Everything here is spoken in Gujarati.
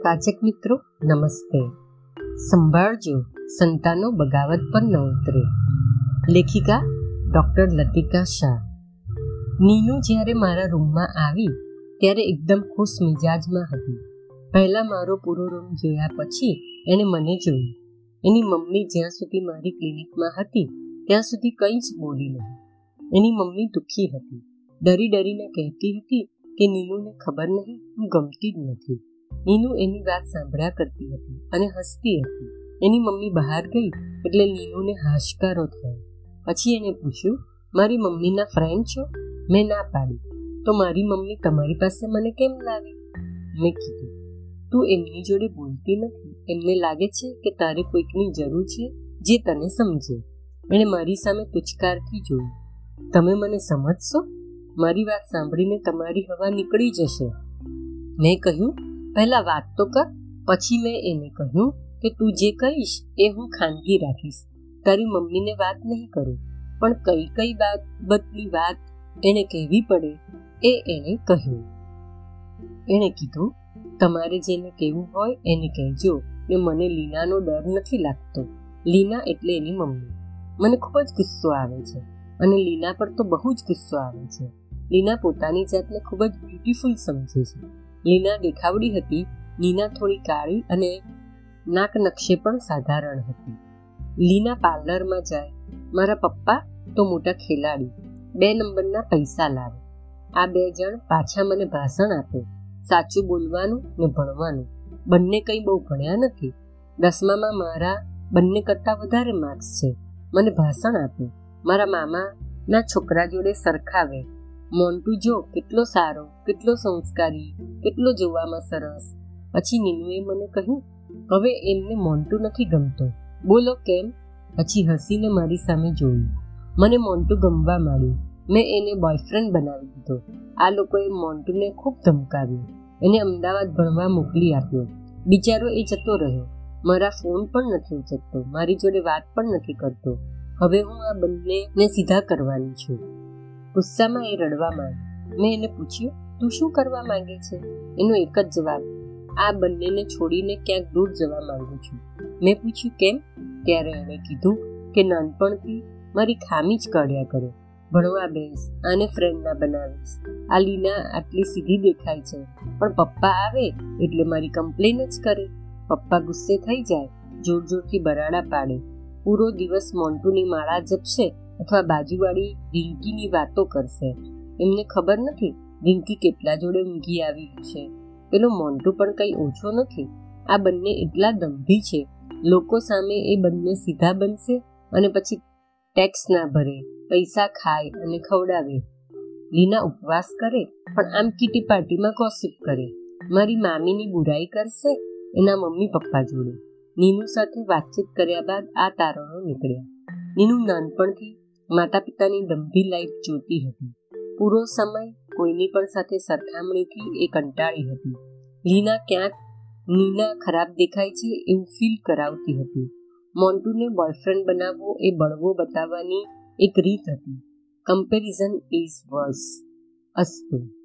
પાચક મિત્રો, નમસ્તે. સંભાળજો, સંતાનો બગાવત પર ન ઉતરે. લેખિકા ડૉક્ટર લતિકા શાહ. નીનુ જ્યારે મારા રૂમમાં આવી, ત્યારે એકદમ ખુશ મિજાજમાં હતી. પહેલાં મારો પૂરો રૂમ જોયા પછી એણે મને જોયું. એની મમ્મી જ્યાં સુધી મારી ક્લિનિકમાં હતી, ત્યાં સુધી કંઈ જ બોલી નહીં. એની મમ્મી દુઃખી હતી. ડરી ડરીને કહેતી હતી કે નીનુને ખબર નહીં, હું ગમતી જ નથી. નીનુ એની વાત સાંભળ્યા કરતી હતી અને હસતી હતી. એની મમ્મી બહાર ગઈ એટલે નીનુને હાશકારો થયો. પછી એને પૂછ્યું, મારી મમ્મીના ફ્રેન્ડ છો? મેં ના પાડી. તો મારી મમ્મી તમારી પાસે મને કેમ લાવી? મેં કીધું, તું એમની જોડે બોલતી નથી. એમને લાગે છે કે તારે કોઈકની જરૂર છે જે તને સમજે. એણે મારી સામે તુચકારથી જોયું, તમે મને સમજશો? મારી વાત સાંભળીને તમારી હવા નીકળી જશે. મેં કહ્યું પહેલા વાત તો કર, પછી મેં એને કહ્યું કે તું જે કહીશ એ હું ખાનગી રાખીશ. તારી મમ્મીને વાત નહીં કરું, પણ કઈ કઈ બાબતની વાત એને કહેવી પડે એ એણે કહ્યું. એણે કીધું, તમારે જેને કહેવું હોય એને કહેજો, ને મને લીનાનો ડર નથી લાગતો. લીના એટલે એની મમ્મી. મને ખૂબ જ ગુસ્સો આવે છે, અને લીના પર તો બહુ જ ગુસ્સો આવે છે. લીના પોતાની જાતને ખૂબ જ બ્યુટીફુલ સમજે છે. લીના દેખાવડી હતી. લીના થોડી કાળી અને નાક નકશે પણ સાધારણ હતી. લીના પાર્લરમાં જાય. મારા પપ્પા તો મોટા ખેલાડી. બે નંબરના પૈસા લાવે. આ બે જણ પાછા મને ભાષણ આપે. સાચું બોલવાનું ને ભણવાનું. બંને કંઈ બહુ ભણ્યા નથી. દસમામાં મારા બંને કરતાં વધારે માર્ક્સ છે. મને ભાષણ આપે. મારા મામાના છોકરા જોડે સરખાવે. મોન્ટુ જો, કેટલો સારો, કેટલો સંસ્કારી, કેટલો જોવામાં સરસ. પછી નીનુએ મને કહ્યું, હવે એમને મોન્ટુ નથી ગમતો. બોલો, કેમ? પછી હસીને મારી સામે જોયું. મને મોન્ટુ ગમવા માંડ્યું. મેં એને બોયફ્રેન્ડ બનાવી દીધો. આ લોકોએ મોન્ટુને ખૂબ ધમકાવ્યો. એને અમદાવાદ ભણવા મોકલી આપ્યો. બિચારો એ જતો રહ્યો. મારા ફોન પણ નથી ઉચકતો. મારી જોડે વાત પણ નથી કરતો. હવે હું આ બંનેને સીધા કરવાની છું. ગુસ્સામાં એ રડવા માંડી મેં એને પૂછ્યું, તું શું કરવા માંગે છે? એનો એક જ જવાબ, આ બંનેને છોડીને ક્યાંક દૂર જવા માંગુ છું. મેં પૂછ્યું, કેમ? ત્યારે એણે કીધું કે, નાનપણથી મારી ખામી જ કાઢ્યા કરે. ભણવા બેસ, આને ફ્રેન્ડ ના બનાવીશ. આ લીના આટલી સીધી દેખાય છે. પણ પપ્પા આવે એટલે મારી કમ્પ્લેન જ કરે. પપ્પા ગુસ્સે થઈ જાય જોર જોરથી બરાડા પાડે. પૂરો દિવસ મોન્ટુની માળા જપશે અથવા બાજુવાળી રિંકીની વાતો કરશે. એમને ખબર નથી રિંકી કેટલા જોડે ઊંઘી આવી છે. પેલો મોન્ટુ પણ કંઈ ઓછો નથી. આ બંને એટલા દંભી છે. લોકો સામે એ બંને સીધા બનશે અને પછી ટેક્સ ના ભરે, પૈસા ખાય અને ખવડાવે. લીના ઉપવાસ કરે, પણ આમ કીટી પાર્ટીમાં કોસિપ કરે. મારી મામીની બુરાઈ કરશે એના મમ્મી પપ્પા જોડે. નીનુ સાથે વાતચીત કર્યા બાદ આ તારણો નીકળ્યા. નીનુ નાનપણથી માતા પિતાની લંબી લાઈફ જોતી હતી. પૂરો સમય કોઈની પણ સાથે સરખામણીથી એ કંટાળી હતી. લીના ક્યાંક નીના ખરાબ દેખાય છે એવું ફીલ કરાવતી હતી. મોન્ટુને બોયફ્રેન્ડ બનાવવો એ બળવો બતાવવાની એક રીત હતી. કમ્પેરિઝન ઇઝ વર્સ અસ્તુ.